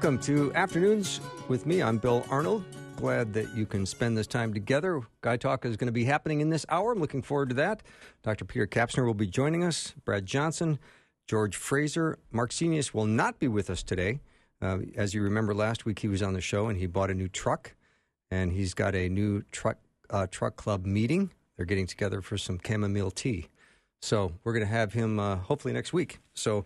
Welcome to Afternoons with me. I'm Bill Arnold. Glad that you can spend this time together. Guy Talk is going to be happening in this hour. I'm looking forward to that. Dr. Peter Kapsner will be joining us. Brad Johnson, George Fraser, Mark Senius will not be with us today. Uh, as you remember, last week he was on the show and he bought a new truck, and he's got a new truck uh, truck club meeting. They're getting together for some chamomile tea. So we're going to have him uh, hopefully next week. So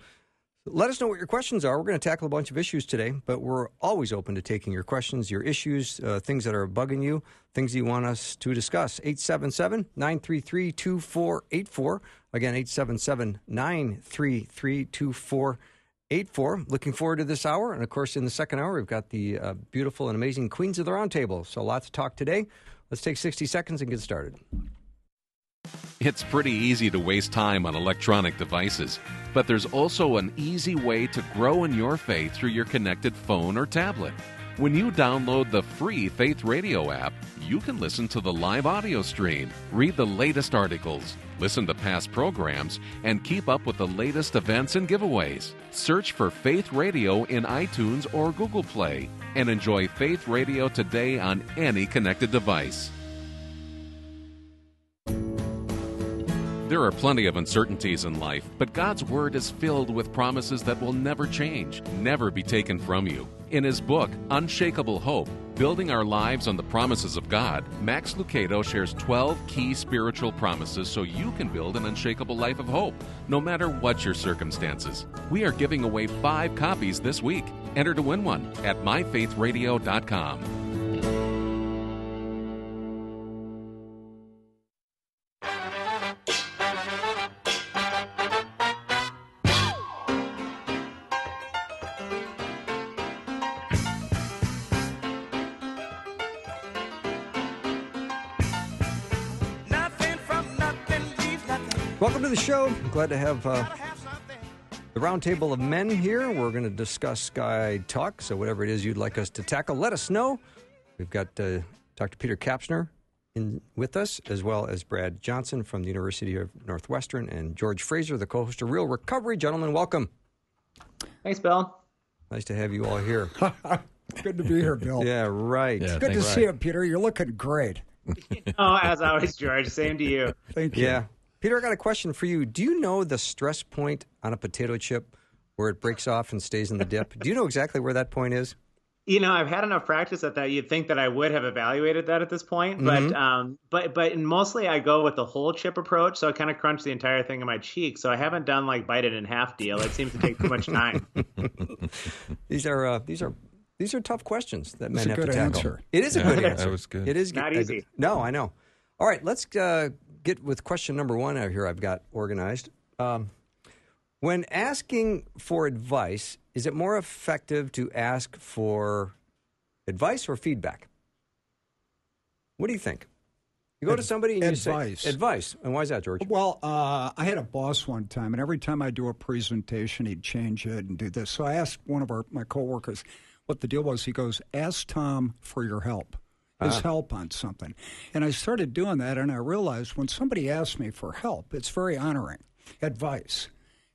let us know what your questions are. We're going to tackle a bunch of issues today, but we're always open to taking your questions, your issues, uh, things that are bugging you, things you want us to discuss. 877 933 2484. Again, 877 933 2484. Looking forward to this hour. And of course, in the second hour, we've got the uh, beautiful and amazing Queens of the Roundtable. So lots to talk today. Let's take 60 seconds and get started. It's pretty easy to waste time on electronic devices, but there's also an easy way to grow in your faith through your connected phone or tablet. When you download the free Faith Radio app, you can listen to the live audio stream, read the latest articles, listen to past programs, and keep up with the latest events and giveaways. Search for Faith Radio in iTunes or Google Play and enjoy Faith Radio today on any connected device. There are plenty of uncertainties in life, but God's Word is filled with promises that will never change, never be taken from you. In his book, Unshakable Hope Building Our Lives on the Promises of God, Max Lucado shares 12 key spiritual promises so you can build an unshakable life of hope, no matter what your circumstances. We are giving away five copies this week. Enter to win one at myfaithradio.com. Welcome to the. Glad to have uh, the roundtable of men here. We're going to discuss Guy Talk. So, whatever it is you'd like us to tackle, let us know. We've got uh, Dr. Peter Kapsner in with us, as well as Brad Johnson from the University of Northwestern and George Fraser, the co host of Real Recovery. Gentlemen, welcome. Thanks, Bill. Nice to have you all here. Good to be here, Bill. yeah, right. Good to Right. see you, Peter. You're looking great. Oh, as always, George. Same to you. Thank you. Yeah. Peter, I got a question for you. Do you know the stress point on a potato chip where it breaks off and stays in the dip? Do you know exactly where that point is? You know, I've had enough practice at that. You'd think that I would have evaluated that at this point, but Mhm. um, but but mostly I go with the whole chip approach. So I kind of crunch the entire thing in my cheek. So I haven't done like bite it in half deal. It seems to take too much time. These are uh, these are these are tough questions that men a have good to tackle. answer. It is a Yeah, good that answer. was good. It is Not uh, easy. No, I know. All right, let's uh, get with question number one out here. I've got organized. Um, when asking for advice, is it more effective to ask for advice or feedback? What do you think? You go to somebody and advice. you say advice, and why is that, George? Well, uh, I had a boss one time, and every time I do a presentation, he'd change it and do this. So I asked one of our my coworkers what the deal was. He goes, "Ask Tom for your help." His help on something. And I started doing that, and I realized when somebody asks me for help, it's very honoring. Advice.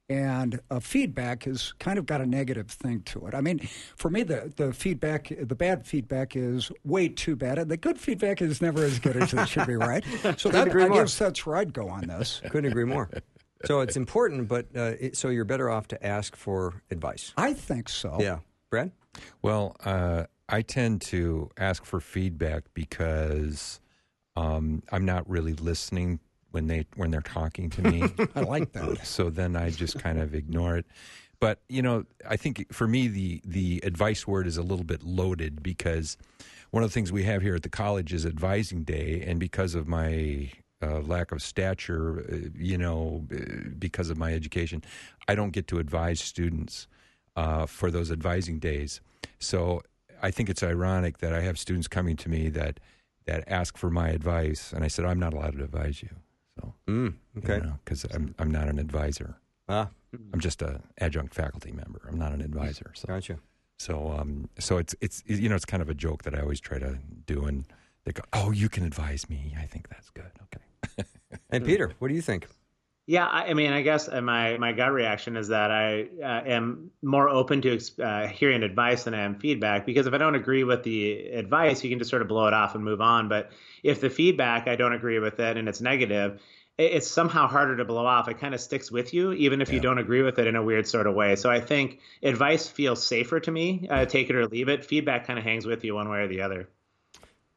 And uh, feedback has kind of got a negative thing to it. I mean, for me, the, the feedback, the bad feedback is way too bad. And the good feedback is never as good as it should be, right? So that, agree I more. guess that's where I'd go on this. Couldn't agree more. So it's important, but uh, it, so you're better off to ask for advice. I think so. Yeah, Brad. Well, uh, I tend to ask for feedback because um, I'm not really listening when they when they're talking to me. I like that. so then I just kind of ignore it. But you know, I think for me the the advice word is a little bit loaded because one of the things we have here at the college is advising day, and because of my uh, lack of stature, uh, you know, uh, because of my education, I don't get to advise students. uh, for those advising days. So I think it's ironic that I have students coming to me that that ask for my advice, and I said I'm not allowed to advise you. So Mm, okay. because I'm I'm not an advisor. Ah, I'm just a adjunct faculty member. I'm not an advisor. So gotcha. so um so it's it's you know it's kind of a joke that I always try to do, and they go, "Oh, you can advise me." I think that's good. Okay. And Peter, what do you think? Yeah, I, I mean, I guess uh, my my gut reaction is that I uh, am more open to uh, hearing advice than I am feedback because if I don't agree with the advice, you can just sort of blow it off and move on. But if the feedback I don't agree with it and it's negative, it, it's somehow harder to blow off. It kind of sticks with you even if you don't agree with it in a weird sort of way. So I think advice feels safer to me. Uh, take it or leave it. Feedback kind of hangs with you one way or the other.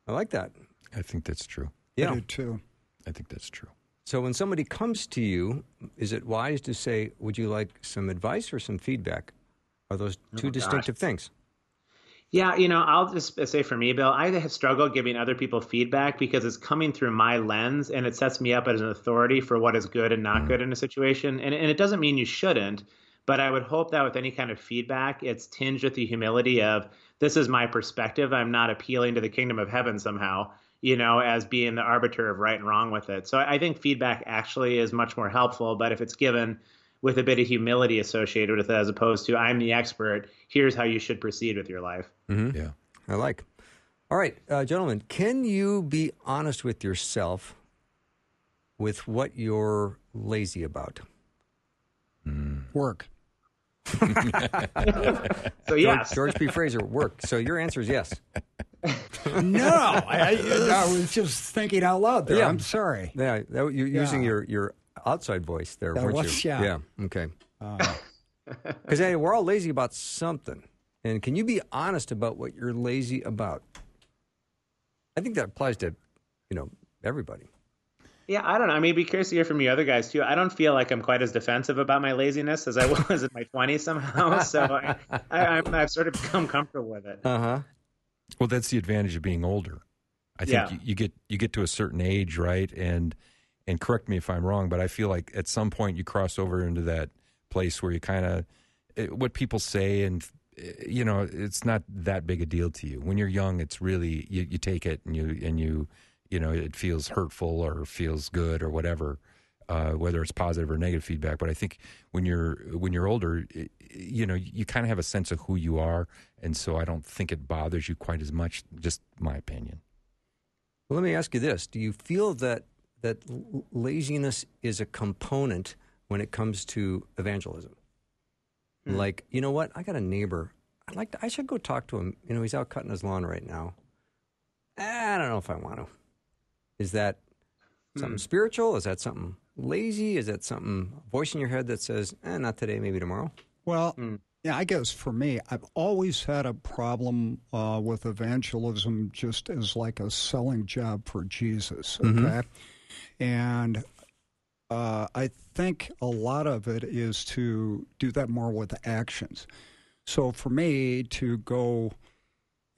I like that. I think that's true. I Yeah. do too. I think that's true. So when somebody comes to you, is it wise to say, "Would you like some advice or some feedback"? Are those oh two Oh, gosh. distinctive things? Yeah, you know, I'll just say for me, Bill, I have struggled giving other people feedback because it's coming through my lens and it sets me up as an authority for what is good and not mm-hmm. good in a situation. And, and it doesn't mean you shouldn't, but I would hope that with any kind of feedback, it's tinged with the humility of this is my perspective. I'm not appealing to the kingdom of heaven somehow, you know, as being the arbiter of right and wrong with it. So I think feedback actually is much more helpful, but if it's given with a bit of humility associated with it as opposed to I'm the expert, here's how you should proceed with your life. Yeah. I like. All right, uh, gentlemen, can you be honest with yourself with what you're lazy about? Work. So yes, George P. Fraser, work. So your answer is yes. No, I, I, I was just thinking out loud there. Yeah. I'm sorry. Yeah, that, you're using your, your outside voice there, That weren't was- you? yeah. Yeah. Okay. Uh, Because hey, we're all lazy about something, and can you be honest about what you're lazy about? I think that applies to, you know, everybody. yeah, I don't know. I mean, be curious to hear from you other guys too. I don't feel like I'm quite as defensive about my laziness as I was in my 20s somehow. So I, I, I've sort of become comfortable with it. Uh huh. Well, that's the advantage of being older. I think Yeah. you, you get you get to a certain age, right? And and correct me if I'm wrong, but I feel like at some point you cross over into that place where you kind of what people say and eh, you know it's not that big a deal to you. When you're young, it's really you, you take it and you and you you know it feels hurtful or feels good or whatever. Uh, whether it's positive or negative feedback, but I think when you're when you're older, eh, you know, you kind of have a sense of who you are, and so I don't think it bothers you quite as much. Just my opinion. Well, let me ask you this: Do you feel that that l- laziness is a component when it comes to evangelism? Like, you know what? I got a neighbor. I'd like to. I should go talk to him. You know, he's out cutting his lawn right now. I don't know if I want to. Is that something spiritual? Is that something lazy? Is that something voice in your head that says, "Eh, not today, maybe tomorrow"? Well, yeah, I guess for me, I've always had a problem uh, with evangelism just as like a selling job for Jesus. Okay. And uh, I think a lot of it is to do that more with actions. So for me to go,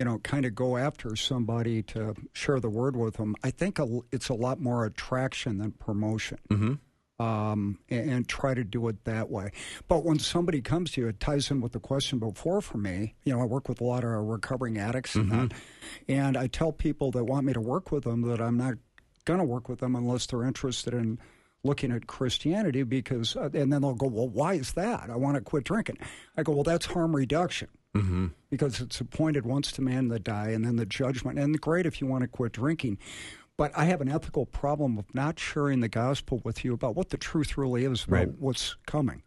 you know, kind of go after somebody to share the word with them, I think a, it's a lot more attraction than promotion Mm-hmm. um, and, and try to do it that way. But when somebody comes to you, it ties in with the question before for me. You know, I work with a lot of recovering addicts and that, and I tell people that want me to work with them that I'm not going to work with them unless they're interested in looking at Christianity because, uh, and then they'll go, well, why is that? I want to quit drinking. I go, well, that's harm reduction Mm-hmm. because it's appointed once to man that die and then the judgment. And great if you want to quit drinking. But I have an ethical problem of not sharing the gospel with you about what the truth really is about Right. what's coming.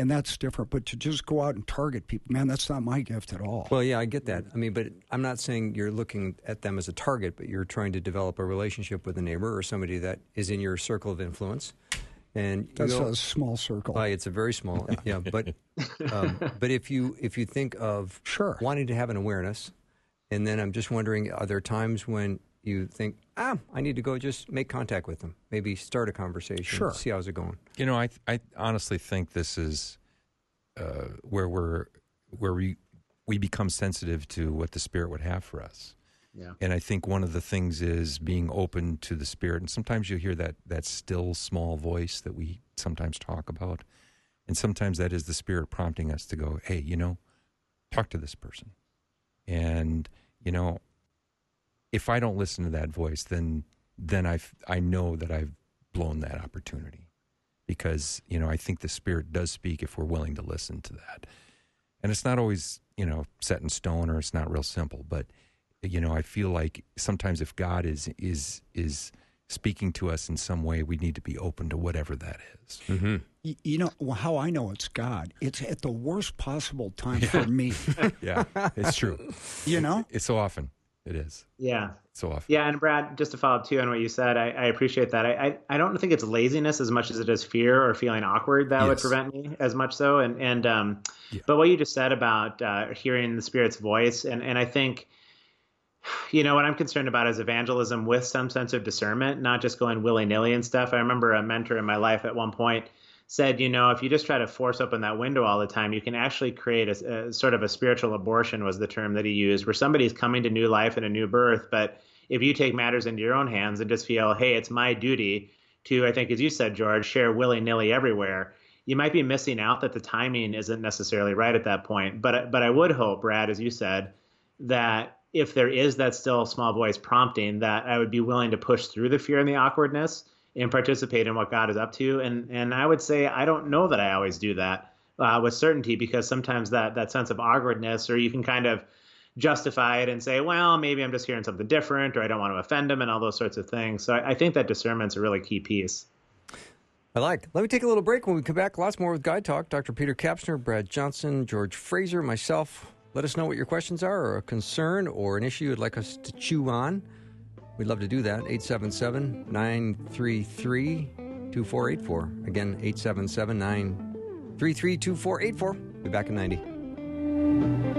And that's different. But to just go out and target people, man, that's not my gift at all. Well, yeah, I get that. I mean, but I'm not saying you're looking at them as a target, but you're trying to develop a relationship with a neighbor or somebody that is in your circle of influence. And you that's a small circle. Why, it's a very small, yeah. But um, but if you if you think of Sure. wanting to have an awareness, and then I'm just wondering, are there times when you think, ah, I need to go just make contact with them, maybe start a conversation, Sure. see how's it going. You know, I I honestly think this is uh, where we're where we we become sensitive to what the Spirit would have for us. Yeah. And I think one of the things is being open to the Spirit. And sometimes you hear that that still small voice that we sometimes talk about. And sometimes that is the Spirit prompting us to go, hey, you know, talk to this person. And, you know, if I don't listen to that voice, then then I I know that I've blown that opportunity because you know I think the Spirit does speak if we're willing to listen to that, and it's not always you know set in stone or it's not real simple, but you know I feel like sometimes if God is is is speaking to us in some way, we need to be open to whatever that is. Mm-hmm. You, you know well, how I know it's God. It's at the worst possible time for me. yeah, it's true. You know, it's so often it is. Yeah. So often. Yeah, and Brad, just to follow up too on what you said, I, I appreciate that. I, I, I don't think it's laziness as much as it is fear or feeling awkward that Yes. would prevent me as much so. And and um, Yeah. but what you just said about uh, hearing the Spirit's voice, and and I think, you know, what I'm concerned about is evangelism with some sense of discernment, not just going willy nilly and stuff. I remember a mentor in my life at one point said, you know, if you just try to force open that window all the time, you can actually create a, a sort of a spiritual abortion was the term that he used, where somebody's coming to new life and a new birth, but if you take matters into your own hands and just feel, hey, it's my duty to, I think, as you said, George, share willy nilly everywhere, you might be missing out that the timing isn't necessarily right at that point. But but I would hope, Brad, as you said, that if there is that still small voice prompting, that I would be willing to push through the fear and the awkwardness and participate in what God is up to. And and I would say I don't know that I always do that uh, with certainty because sometimes that that sense of awkwardness, or you can kind of justify it and say, well, maybe I'm just hearing something different, or I don't want to offend them, and all those sorts of things. So I, I think that discernment's a really key piece. I like. Let me take a little break. When we come back, lots more with Guy Talk. Dr. Peter Kapsner, Brad Johnson, George Fraser, myself. Let us know what your questions are, or a concern, or an issue you'd like us to chew on. We'd love to do that. 877 933 2484. Again, 877 933 2484. Be back in 90.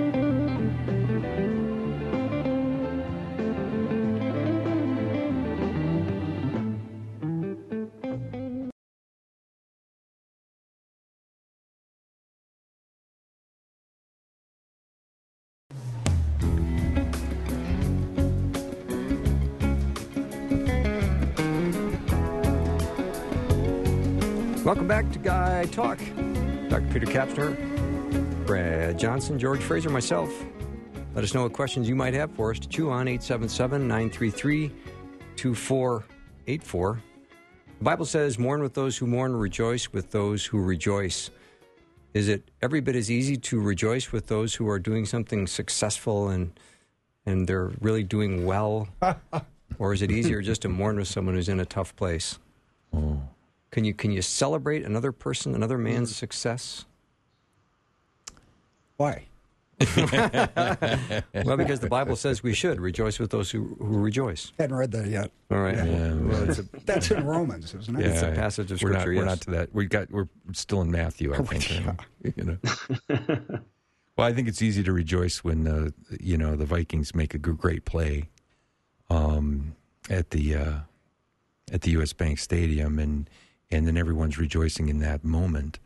Dr. Peter Kapsner, Brad Johnson, George Fraser, myself. Let us know what questions you might have for us to chew on 877 933 2484. The Bible says, Mourn with those who mourn, rejoice with those who rejoice. Is it every bit as easy to rejoice with those who are doing something successful and and they're really doing well? or is it easier just to mourn with someone who's in a tough place? Oh. Can you can you celebrate another person, another man's success? why? Well, because the Bible says we should rejoice with those who, who rejoice. Hadn't read that yet. All right. Yeah, well, it's a, That's in Romans, isn't it? Yeah, It's a passage of we're not, scripture, We're not to that. We got. We're still in Matthew, I think. yeah. you know. well, I think it's easy to rejoice when uh, you know the Vikings make a great play um, at the uh, at the U.S. Bank Stadium, and and then everyone's rejoicing in that moment.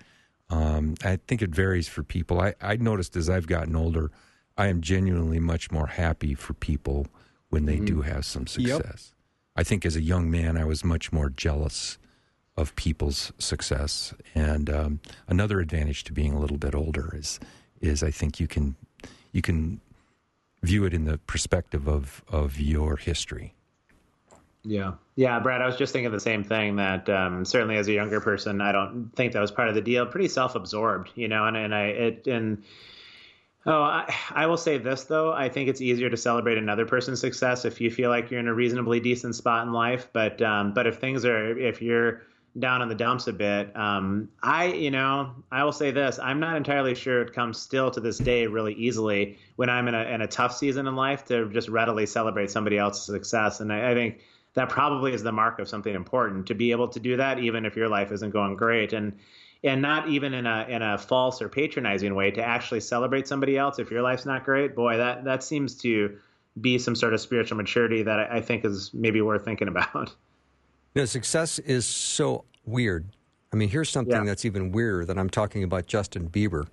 Um, I think it varies for people. I, I noticed as I've gotten older, I am genuinely much more happy for people when they do have some success. I think as a young man, I was much more jealous of people's success. And um, another advantage to being a little bit older is is I think you can you can view it in the perspective of of your history. Yeah. Yeah, Brad, I was just thinking the same thing that um, certainly as a younger person, I don't think that was part of the deal. Pretty self absorbed, you know, and, and I, it, and, oh, I, I will say this though. I think it's easier to celebrate another person's success if you feel like you're in a reasonably decent spot in life. But, um, but if things are, if you're down in the dumps a bit, um, I, you know, I will say this. I'm not entirely sure it comes still to this day really easily when I'm in a, in a tough season in life to just readily celebrate somebody else's success. And I, I think, that probably is the mark of something important to be able to do that even if your life isn't going great and and not even in a in a false or patronizing way to actually celebrate somebody else if your life's not great boy that that seems to be some sort of spiritual maturity that I, think is maybe worth thinking about know, success is so weird. I mean, here's something Yeah. that's even weirder than I'm talking about Justin Bieber.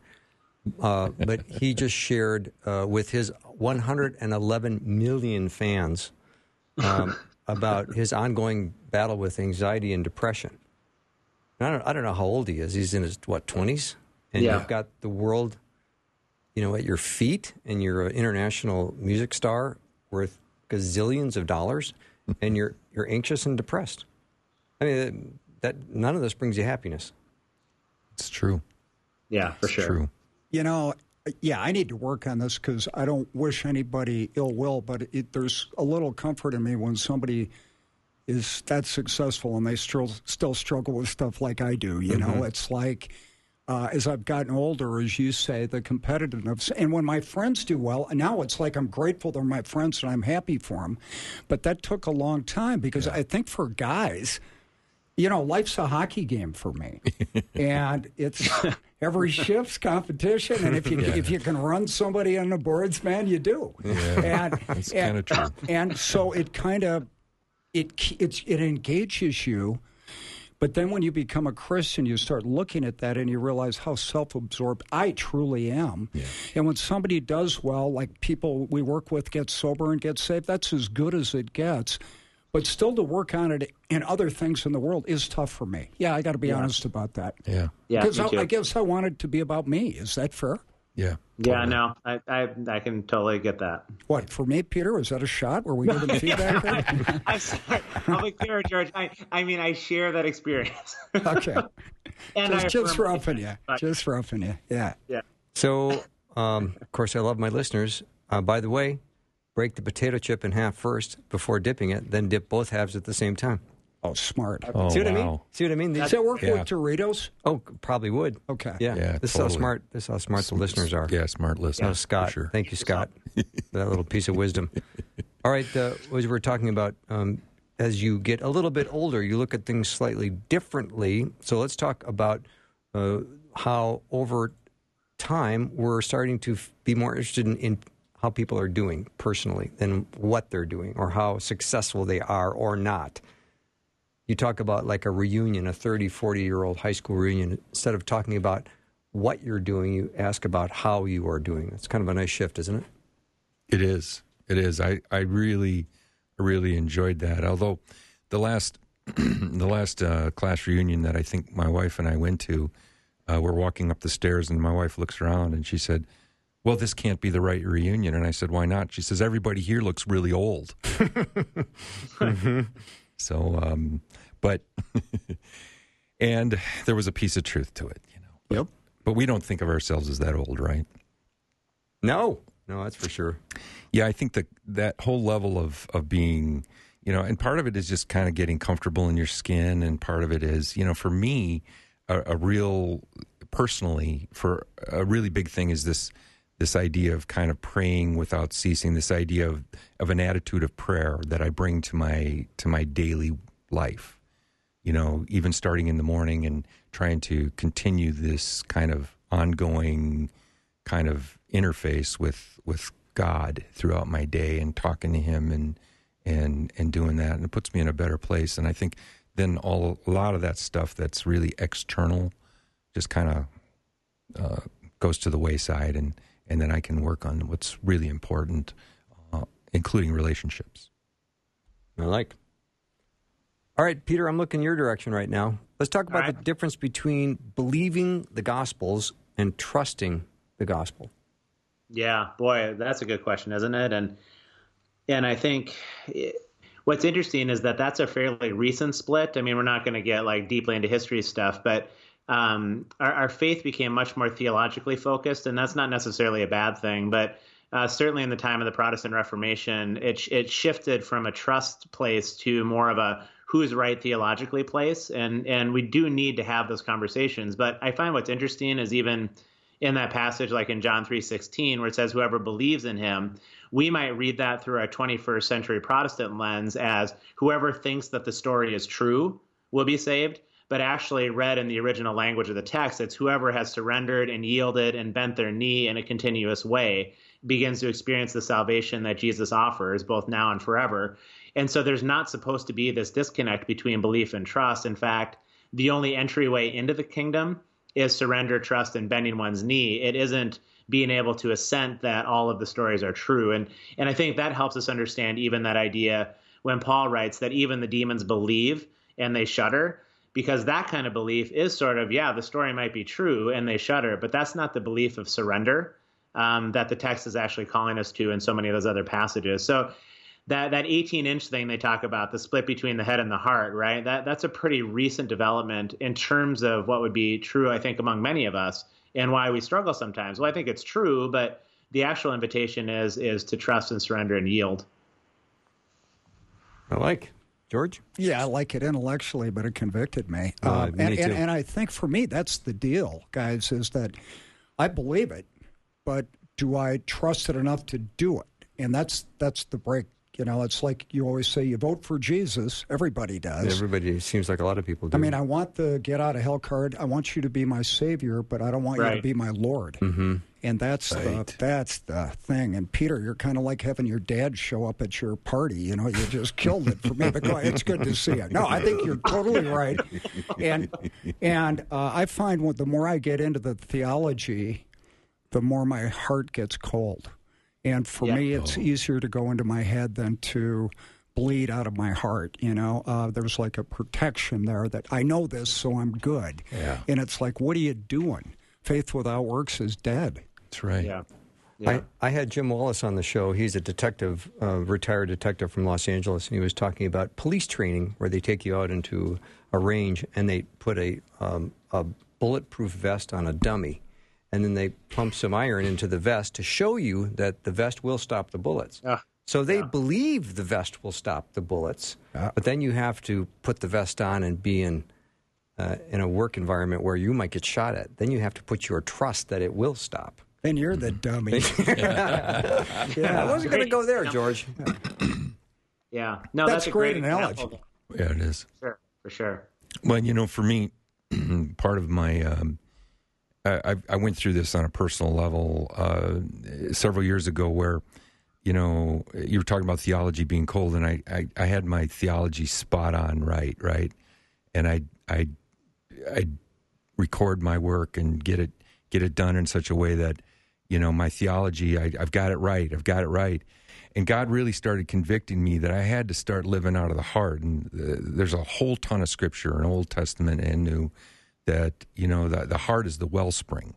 Uh, but he just shared uh, with his 111 million fans um, about his ongoing battle with anxiety and depression. I don't, I don't know how old he is. He's in his what twenties, and Yeah. you've got the world, you know, at your feet, and you're an international music star worth gazillions of dollars, and you're you're anxious and depressed. I mean, that none of this brings you happiness. It's true. Yeah, for It's sure. true. You know, yeah, I need to work on this because I don't wish anybody ill will, but it, there's a little comfort in me when somebody is that successful and they still still struggle with stuff like I do. You know, it's like uh, as I've gotten older, as you say, the competitiveness. And when my friends do well, and now it's like I'm grateful they're my friends and I'm happy for them. But that took a long time because I think for guys, you know, life's a hockey game for me, and it's every shift's competition. And if you if you can run somebody on the boards, man, you do. And That's and- kinda true. And so it kind of it it's, it engages you. But then when you become a Christian, you start looking at that and you realize how self absorbed I truly am. Yeah. And when somebody does well, like people we work with get sober and get saved, that's as good as it gets. But still to work on it and other things in the world is tough for me. Yeah, I got to be honest about that. Yeah. Yeah, Because I. I guess I want it to be about me. Is that fair? Yeah. Yeah, no, I, I I can totally get that. What, for me, Peter? Was that a shot? Were we giving feedback there? I'm sorry. I'll be clear, George. I, I mean, I share that experience. Okay. and I Just, just affirm- roughing you. Just roughing you. Yeah. Yeah. So, um, of course, I love my listeners. Uh, by the way, break the potato chip in half first before dipping it, then dip both halves at the same time. Oh, smart. Oh, See what I mean? wow. See what I mean? These- Does that work Yeah. with Doritos? oh, probably would. Okay. Yeah. Yeah, this is how totally. smart. This is how smart the listeners are. Yeah, smart listener. Oh, Scott. For sure. Thank you, Scott, for that little piece of wisdom. All right, uh, as we're talking about, um, as you get a little bit older, you look at things slightly differently. So let's talk about uh, how over time we're starting to f- be more interested in, in how people are doing personally than what they're doing or how successful they are or not. You talk about like a reunion, a 30, 40 year old high school reunion. Instead of talking about what you're doing, you ask about how you are doing. It's kind of a nice shift, isn't it? It is. It is. I, I really, really enjoyed that. Although the last, the last uh, class reunion that I think my wife and I went to, uh, we're walking up the stairs and my wife looks around and she said, "Well, this can't be the right reunion." And I said, "Why not?" She says, "Everybody here looks really old." So, um, but, and there was a piece of truth to it, you know. Yep. But we don't think of ourselves as that old, right? No, no, that's for sure. Yeah, I think that that whole level of of being, you know, and part of it is just kind of getting comfortable in your skin, and part of it is, you know, for me, a, a real personally, for a really big thing is this this idea of kind of praying without ceasing. This idea of of an attitude of prayer that I bring to my to my daily life. You know, even starting in the morning and trying to continue this kind of ongoing kind of interface with with God throughout my day and talking to Him and and and doing that, and it puts me in a better place. And I think then all a lot of that stuff that's really external just kind of uh, goes to the wayside, and and then I can work on what's really important, uh, including relationships. I like. All right, Peter, I'm looking your direction right now. Let's talk about All right. the difference between believing the Gospels and trusting the gospel. Yeah, boy, that's a good question, isn't it? And and I think it, what's interesting is that that's a fairly recent split. I mean, we're not going to get like deeply into history stuff, but um, our, our faith became much more theologically focused, and that's not necessarily a bad thing. But uh, certainly in the time of the Protestant Reformation, it it shifted from a trust place to more of a who's right theologically place, and and we do need to have those conversations. But I find what's interesting is even in that passage, like in John 3:16, where it says, "Whoever believes in Him," we might read that through our 21st century Protestant lens as whoever thinks that the story is true will be saved. But actually, read in the original language of the text, it's whoever has surrendered and yielded and bent their knee in a continuous way begins to experience the salvation that Jesus offers, both now and forever. And so there's not supposed to be this disconnect between belief and trust. In fact, the only entryway into the kingdom is surrender, trust, and bending one's knee. It isn't being able to assent that all of the stories are true. And and I think that helps us understand even that idea when Paul writes that even the demons believe and they shudder. Because that kind of belief is sort of yeah the story might be true and they shudder but that's not the belief of surrender um, that the text is actually calling us to in so many of those other passages. So that that 18 inch thing they talk about the split between the head and the heart right? That that's a pretty recent development in terms of what would be true i think among many of us and why we struggle sometimes. Well i think it's true but the actual invitation is is to trust and surrender and yield. I like George? Yeah, I like it intellectually, but it convicted me. Uh, um, me and, and, and I think for me, that's the deal, guys, is that I believe it, but do I trust it enough to do it? And that's that's the break you know, it's like you always say you vote for Jesus. Everybody does. Everybody seems like a lot of people do. I mean, I want the get out of hell card. I want you to be my savior, but I don't want right. you to be my Lord. Mm-hmm. And that's right. the that's the thing. And Peter, you're kind of like having your dad show up at your party. You know, you just killed it for me. But it's good to see you. No, I think you're totally right. And and uh, I find what the more I get into the theology, the more my heart gets cold. And for yeah. me, it's oh. easier to go into my head than to bleed out of my heart. You know, uh, there's like a protection there that I know this, so I'm good. Yeah. And it's like, what are you doing? Faith without works is dead. That's right. Yeah. Yeah. I, I had Jim Wallace on the show. He's a detective, uh, retired detective from Los Angeles, and he was talking about police training, where they take you out into a range and they put a, um, a bulletproof vest on a dummy and then they pump some iron into the vest to show you that the vest will stop the bullets. Uh, so they yeah. believe the vest will stop the bullets, uh, but then you have to put the vest on and be in uh, in a work environment where you might get shot at. Then you have to put your trust that it will stop. Then you're the dummy. yeah. I wasn't going to go there, George. Yeah, no, that's, that's a great, great analogy. Example. Yeah, it is. For Sure, for sure. Well, you know, for me, part of my um, I, I went through this on a personal level uh, several years ago where, you know, you were talking about theology being cold, and I, I, I had my theology spot on right, right, and I I I record my work and get it get it done in such a way that, you know, my theology I, I've got it right, I've got it right, and God really started convicting me that I had to start living out of the heart, and uh, there's a whole ton of scripture in Old Testament and New that you know the, the heart is the wellspring.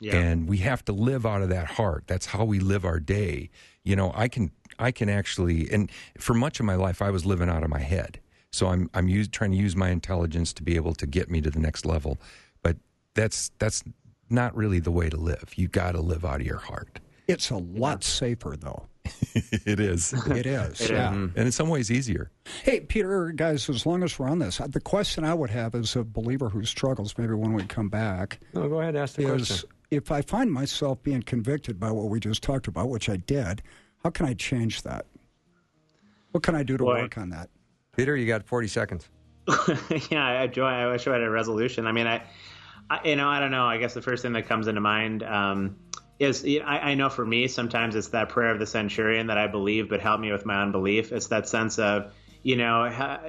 Yeah. and we have to live out of that heart. That's how we live our day. You know i can i can actually and for much of my life i was living out of my head. So i'm i'm use, trying to use my intelligence to be able to get me to the next level. But that's that's not really the way to live. You got to live out of your heart. It's a lot safer though it is. It is. it yeah. Is. And in some ways easier. Hey, Peter, guys, as long as we're on this, the question I would have as a believer who struggles, maybe when we come back. No, go ahead, and ask the is, question. If I find myself being convicted by what we just talked about, which I did, how can I change that? What can I do to Boy. work on that? Peter, you got 40 seconds. yeah, I, I wish I had a resolution. I mean, I, I, you know, I don't know. I guess the first thing that comes into mind, um, is I, I know for me sometimes it's that prayer of the centurion that I believe, but help me with my unbelief. It's that sense of you know ha,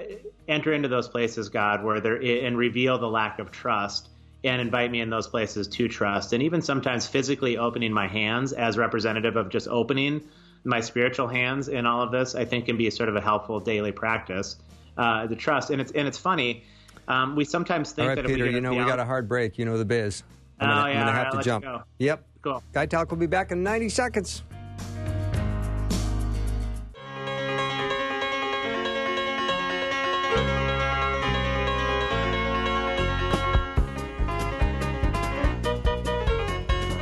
enter into those places, God, where there and reveal the lack of trust and invite me in those places to trust, and even sometimes physically opening my hands as representative of just opening my spiritual hands in all of this, I think can be sort of a helpful daily practice. Uh, the trust, and it's and it's funny. Um, we sometimes think all right, that Peter, you know we got a hard break. You know the biz. I'm gonna, oh, yeah, I'm gonna have right, to jump. Yep. Cool. Guy Talk will be back in 90 seconds.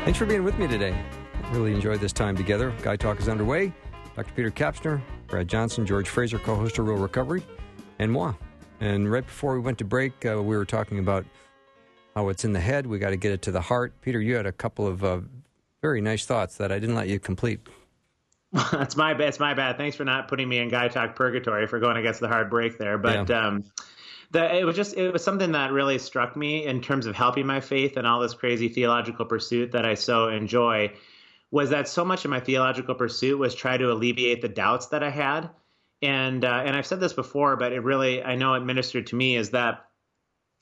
Thanks for being with me today. Really enjoyed this time together. Guy Talk is underway. Dr. Peter Kapsner, Brad Johnson, George Fraser, co host of Real Recovery, and moi. And right before we went to break, uh, we were talking about how it's in the head. We got to get it to the heart. Peter, you had a couple of uh, very nice thoughts that I didn't let you complete. That's my bad. It's my bad. Thanks for not putting me in guy talk purgatory for going against the hard break there. But yeah. um, the, it was just it was something that really struck me in terms of helping my faith and all this crazy theological pursuit that I so enjoy. Was that so much of my theological pursuit was try to alleviate the doubts that I had, and uh, and I've said this before, but it really I know it ministered to me is that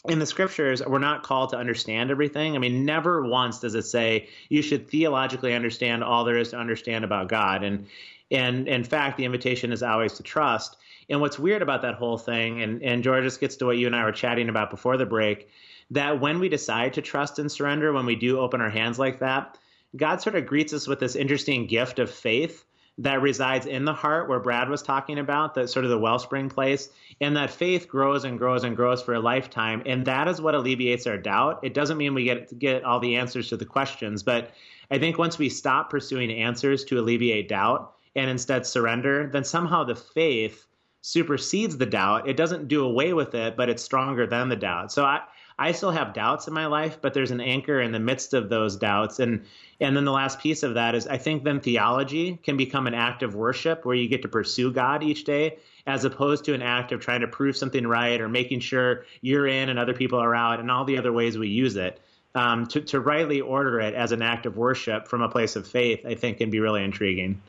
in the scriptures, we're not called to understand everything. I mean, never once does it say you should theologically understand all there is to understand about God. And and in fact, the invitation is always to trust. And what's weird about that whole thing, and, and George, gets to what you and I were chatting about before the break, that when we decide to trust and surrender, when we do open our hands like that, God sort of greets us with this interesting gift of faith that resides in the heart where Brad was talking about, that sort of the wellspring place. And that faith grows and grows and grows for a lifetime. And that is what alleviates our doubt. It doesn't mean we get get all the answers to the questions, but I think once we stop pursuing answers to alleviate doubt and instead surrender, then somehow the faith supersedes the doubt. It doesn't do away with it, but it's stronger than the doubt. So I I still have doubts in my life, but there's an anchor in the midst of those doubts. And and then the last piece of that is I think then theology can become an act of worship where you get to pursue God each day as opposed to an act of trying to prove something right or making sure you're in and other people are out and all the other ways we use it. Um, to, to rightly order it as an act of worship from a place of faith, I think can be really intriguing.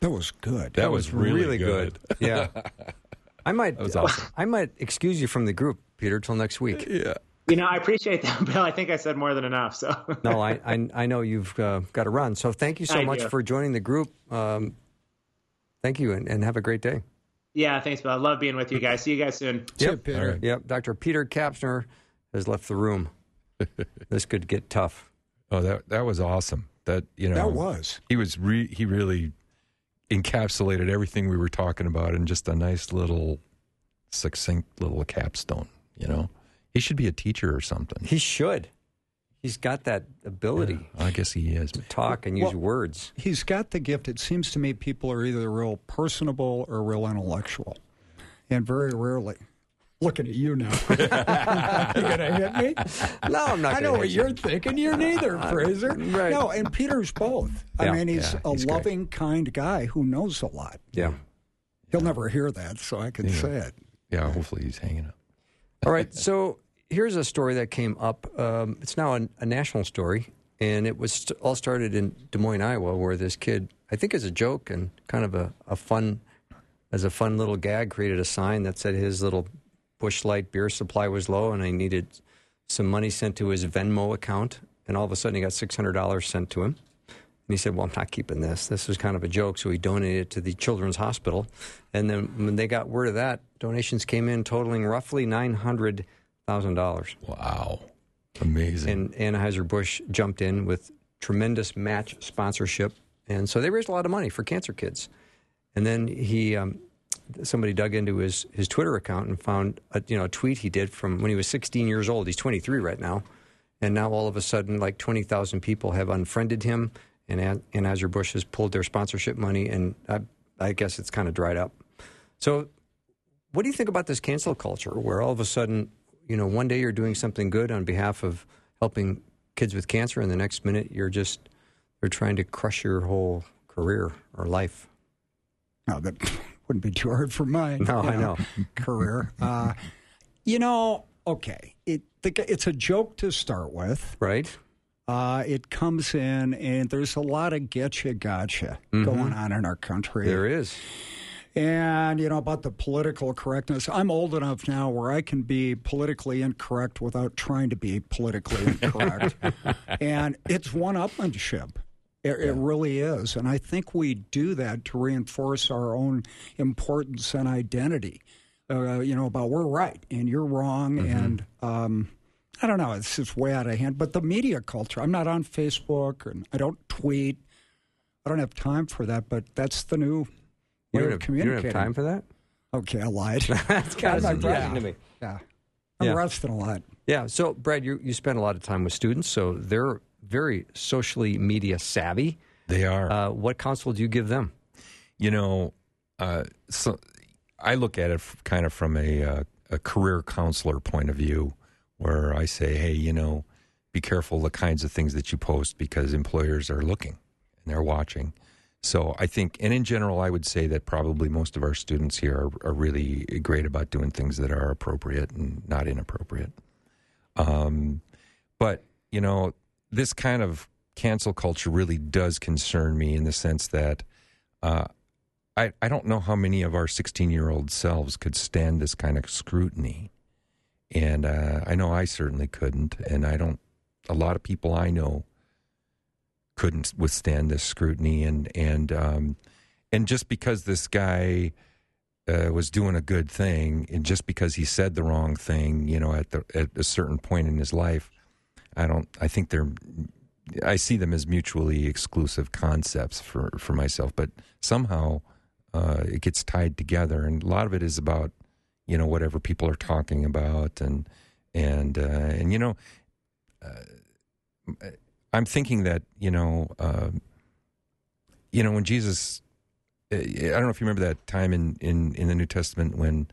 That was good. That, was, really, really good. Yeah. I might was awesome. I might excuse you from the group, Peter, till next week. Yeah. You know, I appreciate that, Bill. I think I said more than enough. So No, I I, I know you've uh, got to run. So thank you so I much do. for joining the group. Um, thank you, and, and have a great day. yeah, thanks, Bill. I love being with you guys. See you guys soon. See you, Yep. Peter. All right. Yep, Dr. Peter Kapsner has left the room. this could get tough. Oh, that that was awesome. That you know That was. he was re- he really encapsulated everything we were talking about in just a nice little succinct little capstone. You know, he should be a teacher or something. He should. He's got that ability I guess he is. to talk and use Well- words. He's got the gift. It seems to me people are either real personable or real intellectual. And very rarely. Looking at you now. you gonna hit me? No, I'm not. I know what you. you're thinking. You're neither, Fraser. right. No, and Peter's both. Yeah, I mean, he's yeah, a he's great. loving, kind guy who knows a lot. Yeah. He'll never hear that, so I can say it. Yeah, hopefully he's hanging up. All right. So here's a story that came up. Um, it's now a, a national story, and it was st- all started in Des Moines, Iowa, where this kid, I think as a joke and kind of a, a fun, as a fun little gag, created a sign that said his little Busch Light beer supply was low, and I needed some money sent to his Venmo account. And all of a sudden, he got six hundred dollars sent to him. And he said, Well, I'm not keeping this. This was kind of a joke. So he donated it to the Children's Hospital. And then when they got word of that, donations came in totaling roughly $900,000. Wow, amazing. And Anheuser-Busch jumped in with tremendous match sponsorship. And so they raised a lot of money for cancer kids. And then he, um, somebody dug into his, his Twitter account and found a, you know, a tweet he did from when he was 16 years old. He's 23 right now. And now all of a sudden, like 20,000 people have unfriended him, and An- Anheuser-Busch has pulled their sponsorship money, and I, I guess it's kind of dried up. So, what do you think about this cancel culture, where all of a sudden, you know, one day you're doing something good on behalf of helping kids with cancer, and the next minute you're just they're trying to crush your whole career or life? No, that wouldn't be too hard for mine. No, you I know. career. Uh, you know, okay, it the, it's a joke to start with. Right? Uh, it comes in, and there's a lot of getcha gotcha going on in our country. Mm-hmm. There is. And, you know, about the political correctness, I'm old enough now where I can be politically incorrect without trying to be politically incorrect. and it's one upmanship. It, it really is. And I think we do that to reinforce our own importance and identity. Uh, you know, about we're right and you're wrong. And um, I don't know, it's just way out of hand. But the media culture, I'm not on Facebook and I don't tweet. I don't have time for that, but that's the new way of have, you don't have communicating. time for that? Okay, I lied. That's kind of surprising yeah. to me. yeah. I'm Yeah. resting a lot. Yeah. So, Brad, you, you spend a lot of time with students, so they're very socially media savvy. they are. Uh, what counsel do you give them? you know, uh, so I look at it f- kind of from a, uh, a career counselor point of view, where I say, hey, you know, be careful the kinds of things that you post because employers are looking and they're watching. So I think, and in general, I would say that probably most of our students here are, are really great about doing things that are appropriate and not inappropriate. Um, but you know, this kind of cancel culture really does concern me in the sense that uh, I I don't know how many of our 16 year old selves could stand this kind of scrutiny, and uh, I know I certainly couldn't, and I don't. A lot of people I know couldn't withstand this scrutiny, and and um, and just because this guy uh, was doing a good thing, and just because he said the wrong thing, you know, at the at a certain point in his life, I don't. I think they're. I see them as mutually exclusive concepts for for myself, but somehow uh, it gets tied together, and a lot of it is about you know whatever people are talking about, and and uh, and you know, uh, I'm thinking that you know, uh, you know, when Jesus I don't know if you remember that time in, in, in the New Testament when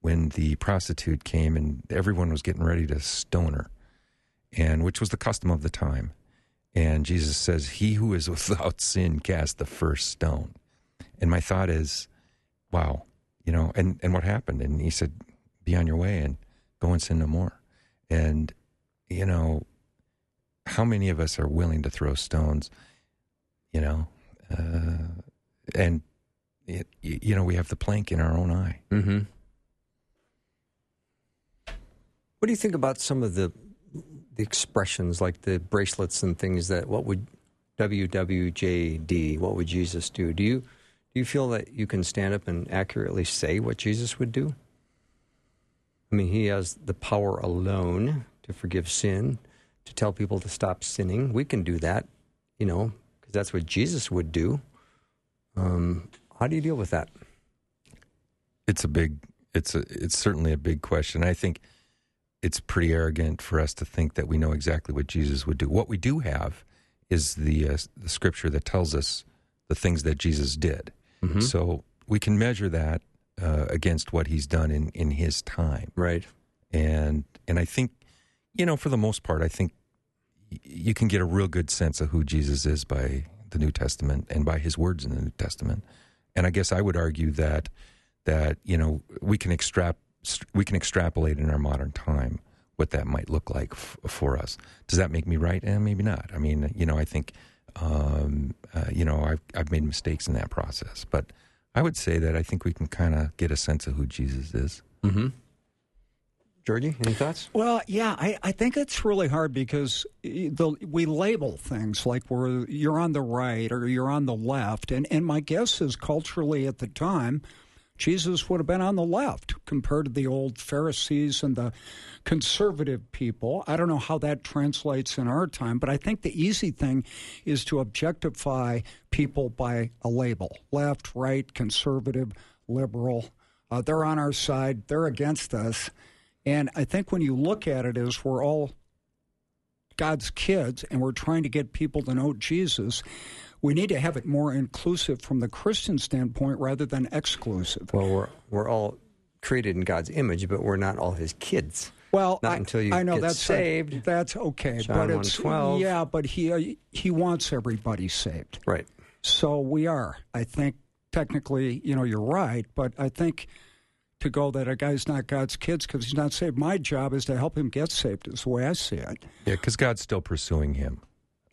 when the prostitute came and everyone was getting ready to stone her, and which was the custom of the time. And Jesus says, "He who is without sin cast the first stone." And my thought is, wow, you know, and and what happened? And he said, "Be on your way and go and sin no more." And you know, how many of us are willing to throw stones? You know, uh, and it, you know, we have the plank in our own eye. Mm-hmm. What do you think about some of the the expressions like the bracelets and things that what would WWJD, what would Jesus do? Do you do you feel that you can stand up and accurately say what Jesus would do? I mean, he has the power alone to forgive sin, to tell people to stop sinning. We can do that, you know, because that's what Jesus would do. Um, how do you deal with that? It's a big. It's a. It's certainly a big question. I think it's pretty arrogant for us to think that we know exactly what Jesus would do. What we do have is the uh, the scripture that tells us the things that Jesus did. Mm-hmm. So we can measure that uh, against what he's done in in his time. Right. And and I think you know for the most part I think you can get a real good sense of who Jesus is by the New Testament and by his words in the New Testament. And I guess I would argue that that you know we can extrap we can extrapolate in our modern time what that might look like f- for us. Does that make me right? And eh, maybe not. I mean, you know, I think um, uh, you know I've I've made mistakes in that process, but I would say that I think we can kind of get a sense of who Jesus is. Mm-hmm. Georgie, any thoughts? Well, yeah, I, I think it's really hard because the, we label things like we're, you're on the right or you're on the left. And, and my guess is culturally at the time, Jesus would have been on the left compared to the old Pharisees and the conservative people. I don't know how that translates in our time, but I think the easy thing is to objectify people by a label left, right, conservative, liberal. Uh, they're on our side, they're against us. And I think when you look at it as we're all God's kids and we're trying to get people to know Jesus, we need to have it more inclusive from the Christian standpoint rather than exclusive. Well, we're we're all created in God's image, but we're not all His kids. Well, not I, until you I know get that's saved. A, that's okay, John but it's 1:12. yeah, but he uh, he wants everybody saved. Right. So we are. I think technically, you know, you're right, but I think to go that a guy's not God's kids because he's not saved. My job is to help him get saved. Is the way I see it. Yeah, because God's still pursuing him.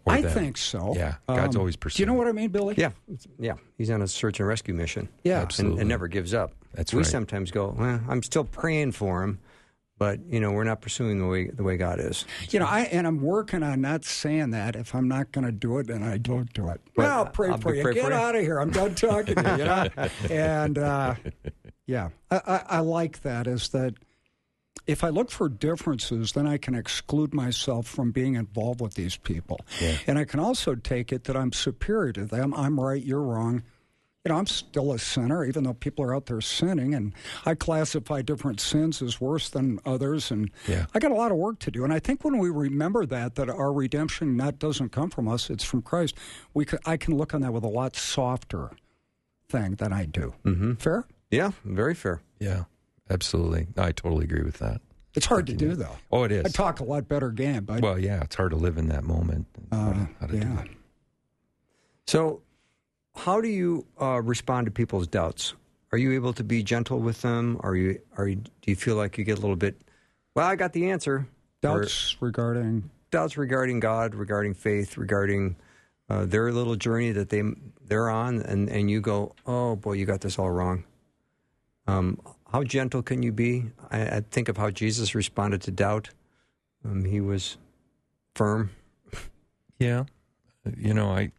Or I them. think so. Yeah, God's Um, always Do you know what I mean, Billy? Yeah. Yeah. He's on a search and rescue mission. Yeah. And, Absolutely. and never gives up. That's we right. sometimes go, well, I'm still praying for him, but you know, we're not pursuing the way the way God is. You know, I and I'm working on not saying that. If I'm not going to do it, then I don't do it. Well, Well, I'll pray I'll for be- you. pray Get for out of here. I'm done talking to you. you know? And uh, yeah, I, I, I like that. Is that if I look for differences, then I can exclude myself from being involved with these people. And I can also take it that I'm superior to them. I'm right. You're wrong. You know, I'm still a sinner, even though people are out there sinning, and I classify different sins as worse than others, and Yeah. I got a lot of work to do. And I think when we remember that, that our redemption not doesn't come from us; it's from Christ. We could, I can look on that with a lot softer thing than I do. Mm-hmm. Fair? Yeah, very fair. Yeah, absolutely. I totally agree with that. It's hard to do, though. Oh, it is. I talk a lot better game, but well, yeah, it's hard to live in that moment. uh, How to do yeah. that. So, how do you uh, respond to people's doubts? Are you able to be gentle with them? Are you are you, do you feel like you get a little bit? Well, I got the answer. Or Doubts regarding doubts regarding God, regarding faith, regarding uh, their little journey that they they're on, and and you go, oh boy, you got this all wrong. Um, how gentle can you be? I, I think of how Jesus responded to doubt. Um, he was firm. Yeah, you know, I,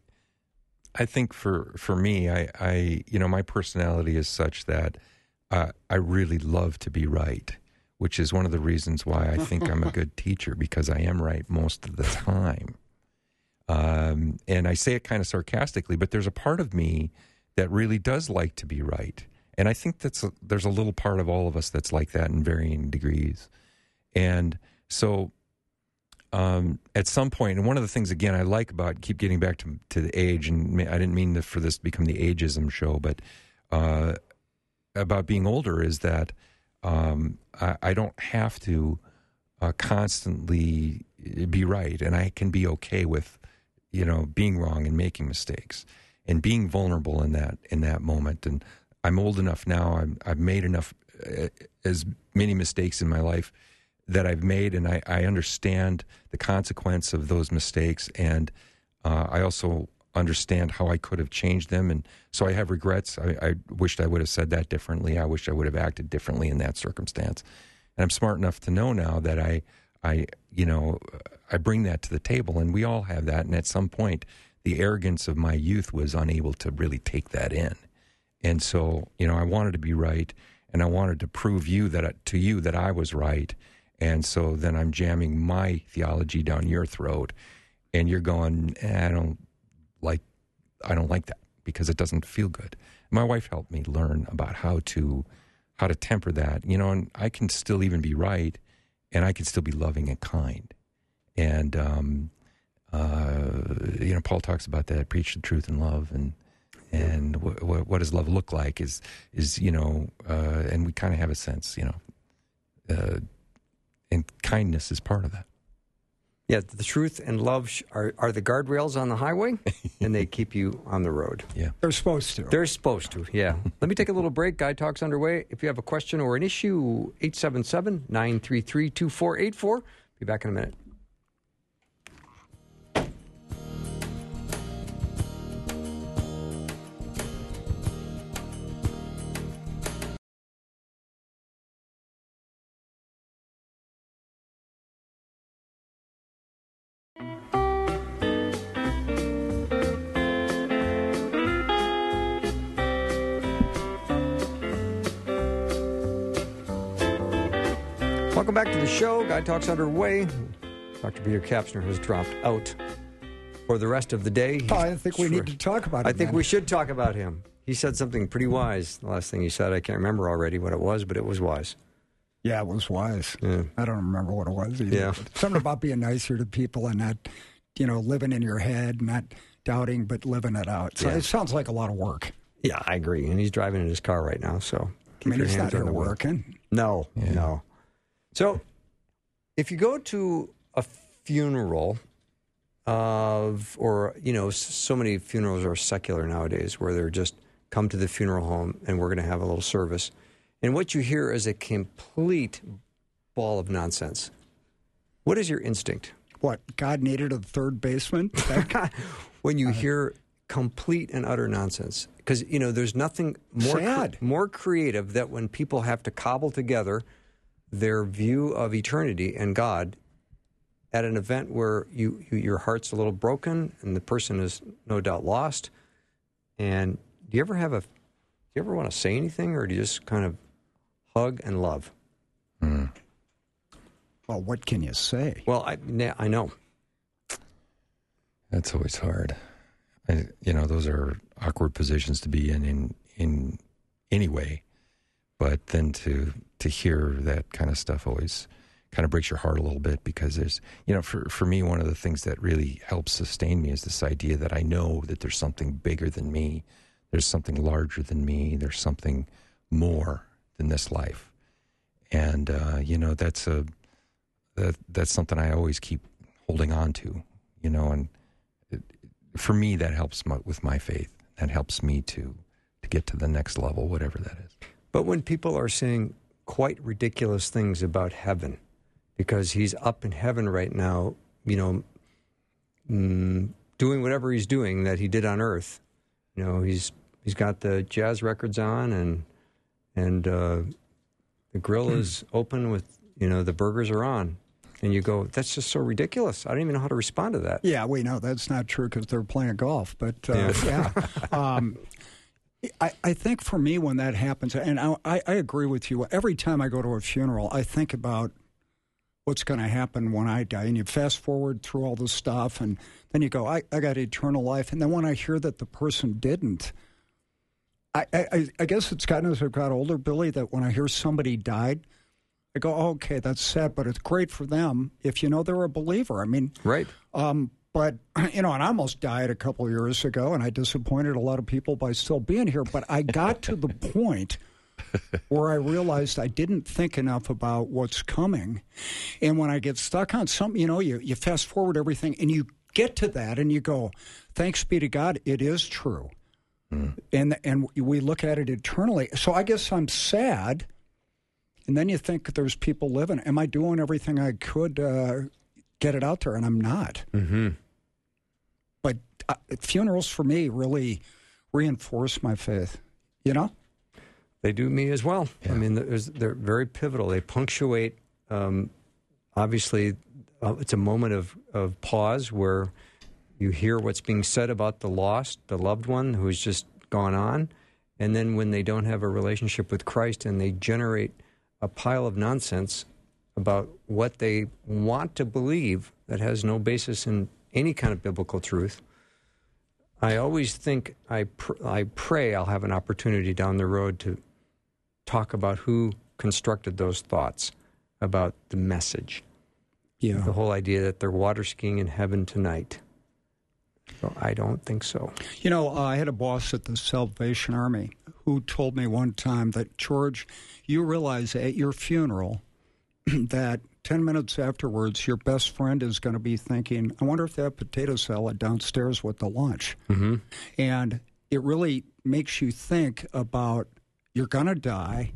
I think for for me, I, I, you know, my personality is such that uh, I really love to be right, which is one of the reasons why I think I'm a good teacher because I am right most of the time. Um, and I say it kind of sarcastically, but there's a part of me that really does like to be right. And I think that's a, there's a little part of all of us that's like that in varying degrees. And so um, at some point, and one of the things again I like about keep getting back to to the age, and I didn't mean for this to become the ageism show, but uh, about being older is that um, I, I, don't have to uh, constantly be right, and I can be okay with you know being wrong and making mistakes and being vulnerable in that in that moment. And I'm old enough now. I'm, I've made enough uh, as many mistakes in my life that I've made, and I, I understand the consequence of those mistakes, and uh, I also understand how I could have changed them, and so I have regrets. I, I wished I would have said that differently. I wish I would have acted differently in that circumstance, and I'm smart enough to know now that I, I, you know, I bring that to the table, and we all have that, and at some point, the arrogance of my youth was unable to really take that in, and so you know, I wanted to be right, and I wanted to prove you that to you that I was right and so then I'm jamming my theology down your throat, and you're going, eh, I don't like, I don't like that because it doesn't feel good. My wife helped me learn about how to how to temper that, you know, and I can still even be right, and I can still be loving and kind, and um, uh, you know, Paul talks about that, preach the truth in love, and and what, what does love look like is is you know, uh, and we kind of have a sense, you know. Uh, and kindness is part of that. Yeah, the truth and love sh- are, are the guardrails on the highway, and they keep you on the road. Yeah. They're supposed to. They're supposed to, yeah. Let me take a little break. Guy Talk's underway. If you have a question or an issue, 877 933 2484. Be back in a minute. Welcome back to the show. Guy Talk's underway. Dr. Peter Kapsner has dropped out for the rest of the day. Oh, I think we need to talk about I think then. we should talk about him. He said something pretty wise. The last thing he said, I can't remember already what it was, but it was wise. Yeah, it was wise. Yeah. I don't remember what it was either. Yeah. Something about being nicer to people and not, you know, living in your head, not doubting, but living it out. So Yeah. it sounds like a lot of work. Yeah, I agree. And he's driving in his car right now, so I mean, your he's hands not here wheel. working. No, no. So, if you go to a funeral of, or you know, so many funerals are secular nowadays, where they're just come to the funeral home and we're going to have a little service, and what you hear is a complete ball of nonsense. What is your instinct What, God needed a third baseman? When you uh-huh. hear complete and utter nonsense? Because you know, there's nothing more Sad. more creative that when people have to cobble together their view of eternity and God at an event where you, you your heart's a little broken and the person is no doubt lost. And do you ever have a do you ever want to say anything or do you just kind of hug and love? Hmm. well, what can you say? Well, I I know. That's always hard. I, you know, those are awkward positions to be in in in any way. But then to to hear that kind of stuff always kind of breaks your heart a little bit because there's you know for for me one of the things that really helps sustain me is this idea that I know that there's something bigger than me, there's something larger than me, there's something more than this life, and uh, you know that's a that that's something I always keep holding on to, you know, and for me that helps my, with my faith. That helps me to to get to the next level, whatever that is. But when people are saying quite ridiculous things about heaven, because he's up in heaven right now, you know, mm, doing whatever he's doing that he did on earth. You know, he's he's got the jazz records on, and and uh, the grill is open with you know the burgers are on, and you go, that's just so ridiculous. I don't even know how to respond to that. Yeah, we know that's not true because they're playing golf. But uh, yeah, Um, I, I think for me, when that happens, and I, I agree with you, every time I go to a funeral, I think about what's going to happen when I die. And you fast forward through all the stuff, and then you go, I, I got eternal life. And then when I hear that the person didn't, I, I, I guess it's gotten as I've got older, Billy, that when I hear somebody died, I go, oh, okay, that's sad, but it's great for them if you know they're a believer. I mean, right. Um, but you know, and I almost died a couple of years ago, and I disappointed a lot of people by still being here. But I got to the point where I realized I didn't think enough about what's coming, and when I get stuck on something, you know, you you fast forward everything, and you get to that, and you go, "Thanks be to God, it is true." Mm. And and we look at it eternally. So I guess I'm sad. And then you think there's people living. Am I doing everything I could uh, get it out there? And I'm not. Mm-hmm but uh, funerals for me really reinforce my faith. You know, they do me as well. Yeah. I mean, they're very pivotal. They punctuate. Um, obviously, uh, it's a moment of of pause where you hear what's being said about the lost, the loved one who's just gone on, and then when they don't have a relationship with Christ and they generate a pile of nonsense about what they want to believe that has no basis in any kind of biblical truth. I always think I pr- I pray I'll have an opportunity down the road to talk about who constructed those thoughts about the message. Yeah. The whole idea that they're water skiing in heaven tonight. So I don't think so. You know, uh, I had a boss at the Salvation Army who told me one time that George, you realize at your funeral that 10 minutes afterwards, your best friend is going to be thinking, I wonder if they have potato salad downstairs with the lunch. Mm-hmm. And it really makes you think about you're going to die.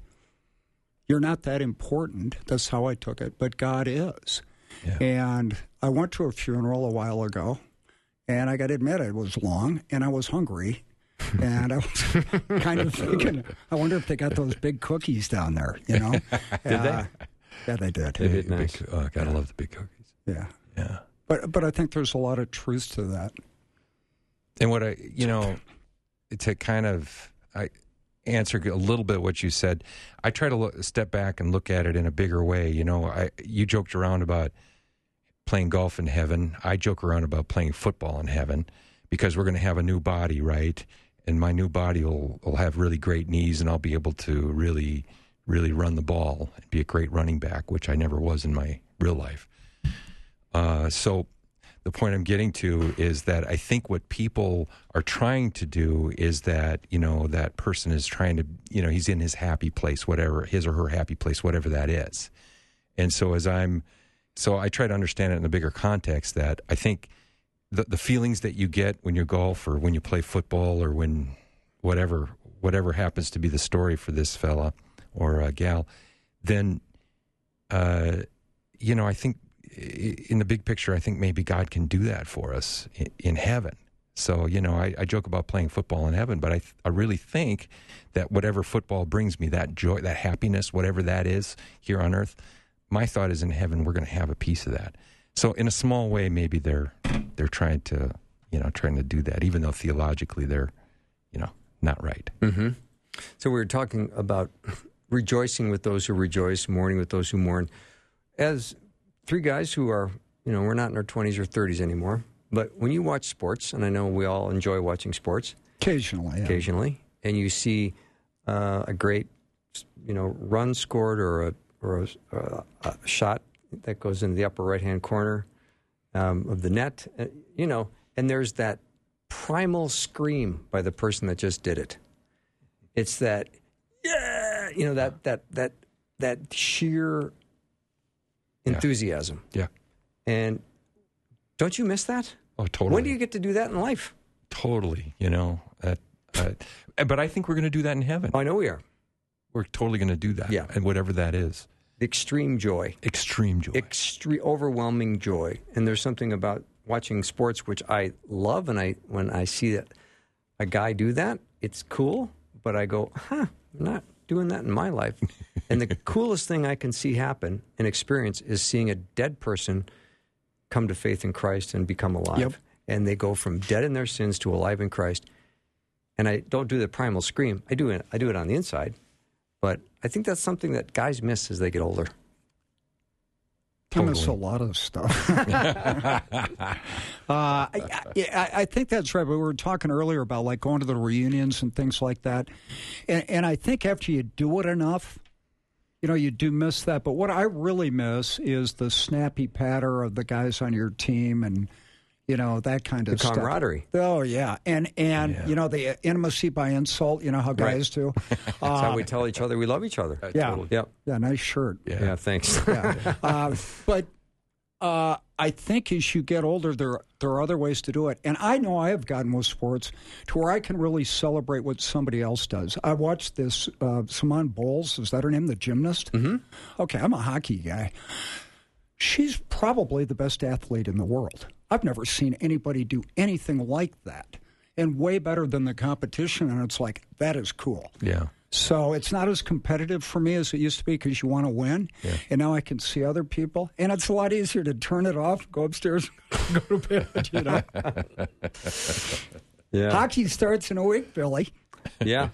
You're not that important. That's how I took it, but God is. Yeah. And I went to a funeral a while ago, and I got to admit, it was long, and I was hungry. and I was kind of thinking, I wonder if they got those big cookies down there, you know? Did uh, they? Yeah, they did. They did nice. Big, oh, gotta yeah. love the big cookies. Yeah, yeah. But but I think there's a lot of truth to that. And what I you know to kind of I answer a little bit what you said. I try to look, step back and look at it in a bigger way. You know, I you joked around about playing golf in heaven. I joke around about playing football in heaven because we're going to have a new body, right? And my new body will will have really great knees, and I'll be able to really really run the ball and be a great running back, which I never was in my real life. Uh, so the point I'm getting to is that I think what people are trying to do is that, you know, that person is trying to, you know, he's in his happy place, whatever, his or her happy place, whatever that is. And so as I'm, so I try to understand it in a bigger context that I think the, the feelings that you get when you golf or when you play football or when whatever, whatever happens to be the story for this fella – or a gal, then, uh, you know, I think in the big picture, I think maybe God can do that for us in, heaven. So, you know, I, I, joke about playing football in heaven, but I, I really think that whatever football brings me, that joy, that happiness, whatever that is here on earth, my thought is in heaven, we're going to have a piece of that. So, in a small way, maybe they're they're trying to, you know, trying to do that, even though theologically they're, you know, not right. Mm-hmm. So we were talking about rejoicing with those who rejoice, mourning with those who mourn. As three guys who are, you know, we're not in our 20s or 30s anymore, but when you watch sports, and I know we all enjoy watching sports, occasionally, yeah. occasionally, and you see uh, a great, you know, run scored or a or a, a shot that goes into the upper right hand corner um, of the net, uh, you know, and there's that primal scream by the person that just did it. It's that you know that that that that sheer enthusiasm. Yeah. And don't you miss that? Oh, totally. When do you get to do that in life? Totally. You know, uh, uh, but I think we're going to do that in heaven. I know we are. We're totally going to do that. Yeah. And whatever that is. Extreme joy. Extreme joy. Extreme, overwhelming joy. And there's something about watching sports which I love, and I when I see that a guy do that, it's cool. But I go, huh, I'm not doing that in my life. and the coolest thing I can see happen and experience is seeing a dead person come to faith in Christ and become alive. Yep. And they go from dead in their sins to alive in Christ. and I don't do the primal scream. I do it. I do it on the inside, but I think that's something that guys miss as they get older. I miss a lot of stuff. uh, I, I, I, think that's right. We were talking earlier about like going to the reunions and things like that, and, and I think after you do it enough, you know, you do miss that. But what I really miss is the snappy patter of the guys on your team and you know that kind of the camaraderie. Stuff. Oh yeah, and and yeah. you know the intimacy by insult. You know how guys right. do. That's uh, how we tell each other we love each other. Uh, yeah, totally. yeah, yeah. Nice shirt. Yeah, yeah thanks. yeah. Uh, but uh, I think as you get older, there there are other ways to do it. And I know I have gotten with sports to where I can really celebrate what somebody else does. I watched this uh, Simone Biles. Is that her name? The gymnast. Mm-hmm. Okay, I'm a hockey guy. She's probably the best athlete in the world. I've never seen anybody do anything like that and way better than the competition. And it's like, that is cool. Yeah. So it's not as competitive for me as it used to be because you want to win. Yeah. And now I can see other people. And it's a lot easier to turn it off, go upstairs, go to bed, you know. yeah. Hockey starts in a week, Billy. yeah.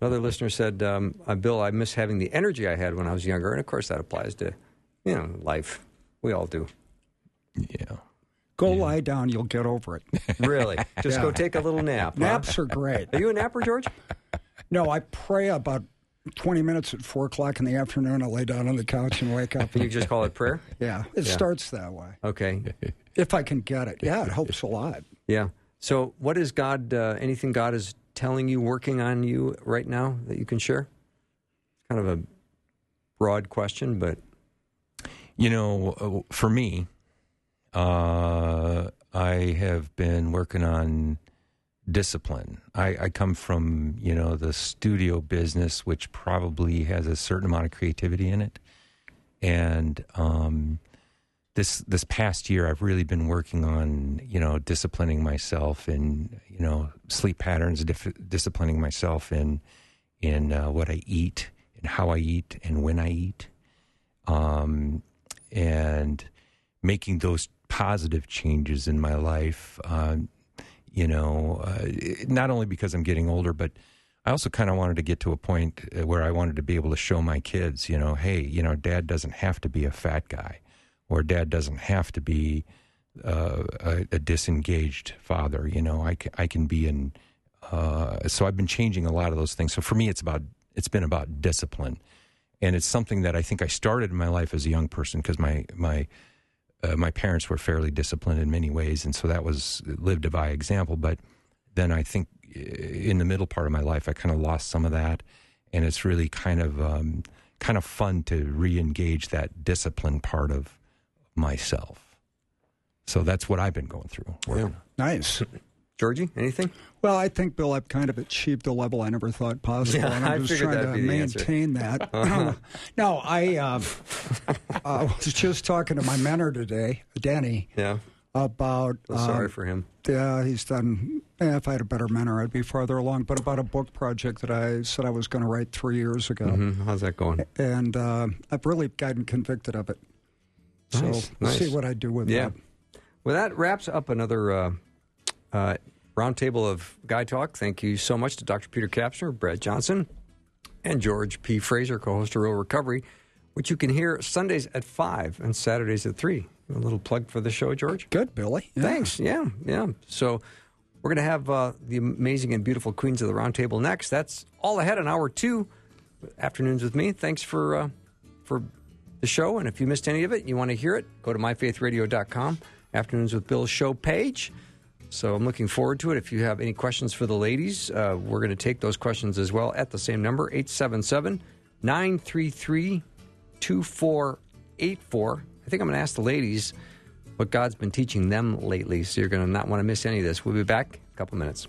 Another listener said, um, uh, Bill, I miss having the energy I had when I was younger. And of course, that applies to, you know, life. We all do. Yeah. Go yeah. lie down. You'll get over it. Really? Just yeah. go take a little nap. Naps huh? are great. Are you a napper, George? No, I pray about 20 minutes at 4 o'clock in the afternoon. I lay down on the couch and wake up. You just call it prayer? Yeah. It yeah. starts that way. Okay. If I can get it. Yeah, it helps a lot. Yeah. So, what is God, uh, anything God is telling you, working on you right now that you can share? It's kind of a broad question, but. You know, uh, for me, uh, I have been working on discipline. I, I, come from you know the studio business, which probably has a certain amount of creativity in it, and um, this this past year, I've really been working on you know disciplining myself in you know sleep patterns, dif- disciplining myself in in uh, what I eat and how I eat and when I eat, um, and making those positive changes in my life. Uh, you know, uh, not only because I'm getting older, but I also kind of wanted to get to a point uh, where I wanted to be able to show my kids, you know, hey, you know, dad doesn't have to be a fat guy, or dad doesn't have to be uh, a, a, disengaged father. You know, I, I can be in. Uh, so I've been changing a lot of those things. So for me, it's about it's been about discipline, and it's something that I think I started in my life as a young person because my my uh, my parents were fairly disciplined in many ways, and so that was lived by example. But then I think uh, in the middle part of my life, I kind of lost some of that, and it's really kind of um, kind of fun to re-engage that discipline part of myself. So that's what I've been going through. Yeah. Nice. Georgie, anything? Well, I think, Bill, I've kind of achieved a level I never thought possible. Yeah, and I'm I just trying to maintain that. Uh-huh. no, I uh, uh, was just talking to my mentor today, Danny. Yeah. About. sorry um, for him. Yeah, he's done. Eh, if I had a better mentor, I'd be farther along. But about a book project that I said I was going to write three years ago. Mm-hmm. How's that going? And uh, I've really gotten convicted of it. Nice, so nice. we'll see what I do with yeah. that. Well, that wraps up another uh, roundtable of Guy Talk. Thank you so much to Dr. Peter Kapsner, Brad Johnson, and George P. Fraser, co-host of Real Recovery, which you can hear Sundays at 5 and Saturdays at 3. A little plug for the show, George. Good, Billy. Yeah. Thanks. Yeah, yeah. So we're going to have uh, the amazing and beautiful Queens of the Roundtable next. That's all ahead on hour two, afternoons with me. Thanks for uh, for the show. And if you missed any of it, you want to hear it, go to myfaithradio.com, Afternoons with Bill show page. So I'm looking forward to it. If you have any questions for the ladies, uh, we're going to take those questions as well at the same number, 877 933 2484. I think I'm going to ask the ladies what God's been teaching them lately. So you're going to not want to miss any of this. We'll be back in a couple minutes.